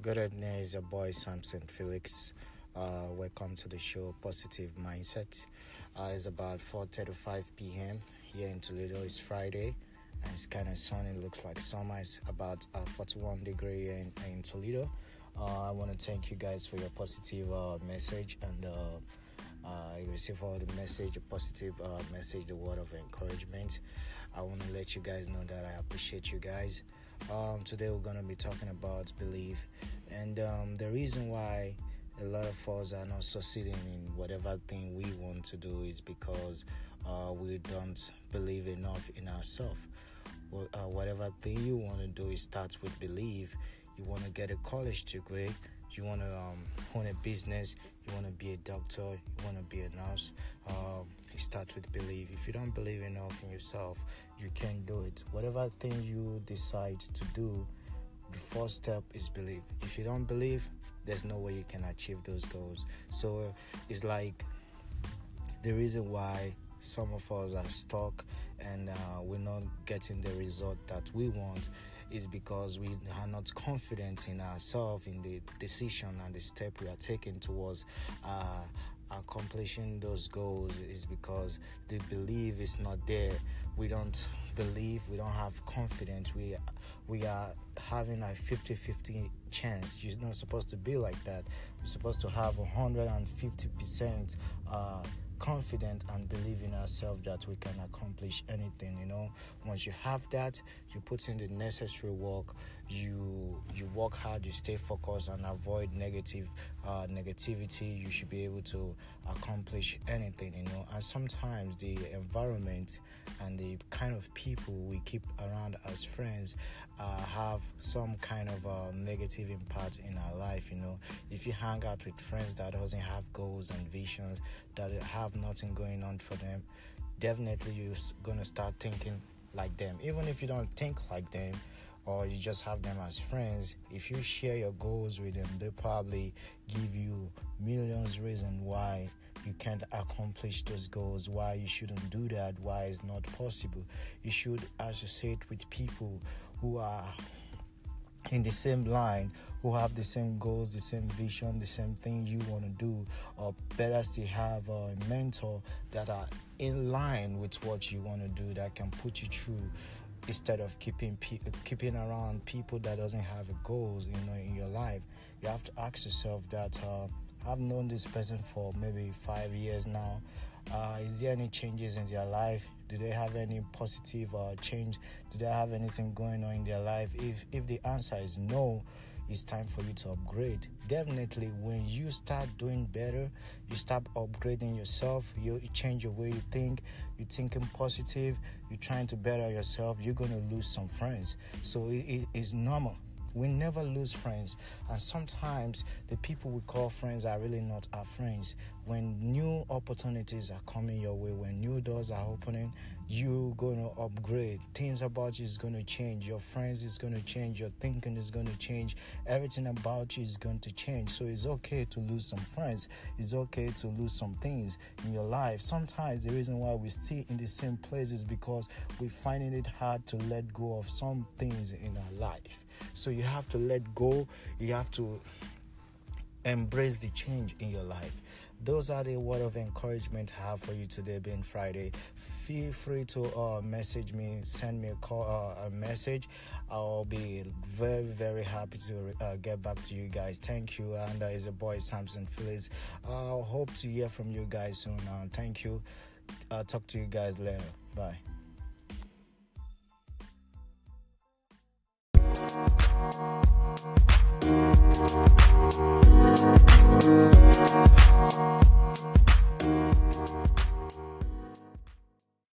Good evening, it's your boy Samson Felix. Uh, welcome to the show Positive Mindset. Uh, it's about 4:35 p.m. here in Toledo. It's Friday, and it's kind of sunny. It looks like summer. It's about uh, 41 degree in, in Toledo. Uh, I want to thank you guys for your positive uh, message and. Uh, I receive all the message, a positive uh, message, the word of encouragement. I want to let you guys know that I appreciate you guys. Um, today we're to be talking about belief, and um, the reason why a lot of us are not succeeding in whatever thing we want to do is because uh, we don't believe enough in ourselves. Uh, whatever thing you want to do, it starts with belief. You want to get a college degree you want to um, own a business, you want to be a doctor, you want to be a nurse, um, it starts with belief. If you don't believe enough in yourself, you can't do it. Whatever thing you decide to do, the first step is believe. If you don't believe, there's no way you can achieve those goals. So it's like the reason why some of us are stuck and uh, we're not getting the result that we want is because we are not confident in ourselves in the decision and the step we are taking towards uh, accomplishing those goals is because the belief is not there. We don't believe we don't have confidence. We we are having a 50-50 chance. You're not supposed to be like that. You're supposed to have 150 percent uh, confident and believe in ourselves that we can accomplish anything you know. Once you have that you put in the necessary work you you work hard you stay focused and avoid negative uh, negativity you should be able to accomplish anything you know. And sometimes the environment and the kind of people we keep around as friends uh, have some kind of uh, negative impact in our life you know. If you hang out with friends that doesn't have goals and visions that have have nothing going on for them, definitely you're gonna start thinking like them. Even if you don't think like them, or you just have them as friends, if you share your goals with them, they probably give you millions reasons why you can't accomplish those goals, why you shouldn't do that, why it's not possible. You should associate with people who are in the same line who have the same goals, the same vision, the same thing you want to do, or better still have a mentor that are in line with what you want to do that can put you through instead of keeping pe- keeping around people that doesn't have goals you know in your life. You have to ask yourself that uh, i've known this person for maybe five years now uh, is there any changes in their life do they have any positive uh, change? Do they have anything going on in their life? If if the answer is no, it's time for you to upgrade. Definitely, when you start doing better, you start upgrading yourself. You, change your way you think. You're thinking positive. You're trying to better yourself. You're gonna lose some friends. So it, it is normal we never lose friends, and sometimes the people we call friends are really not our friends. When new opportunities are coming your way, when new doors are opening, you're going to upgrade. Things about you is going to change. Your friends is going to change. Your thinking is going to change. Everything about you is going to change. So it's okay to lose some friends. It's okay to lose some things in your life. Sometimes the reason why we stay in the same place is because we're finding it hard to let go of some things in our life. So you have to let go. You have to embrace the change in your life. Those are the word of encouragement I have for you today, being Friday. Feel free to uh, message me, send me a call, uh, a message. I'll be very, very happy to uh, get back to you guys. Thank you. And uh, is a boy Samson Phillips. I hope to hear from you guys soon. Uh, thank you. I'll talk to you guys later. Bye.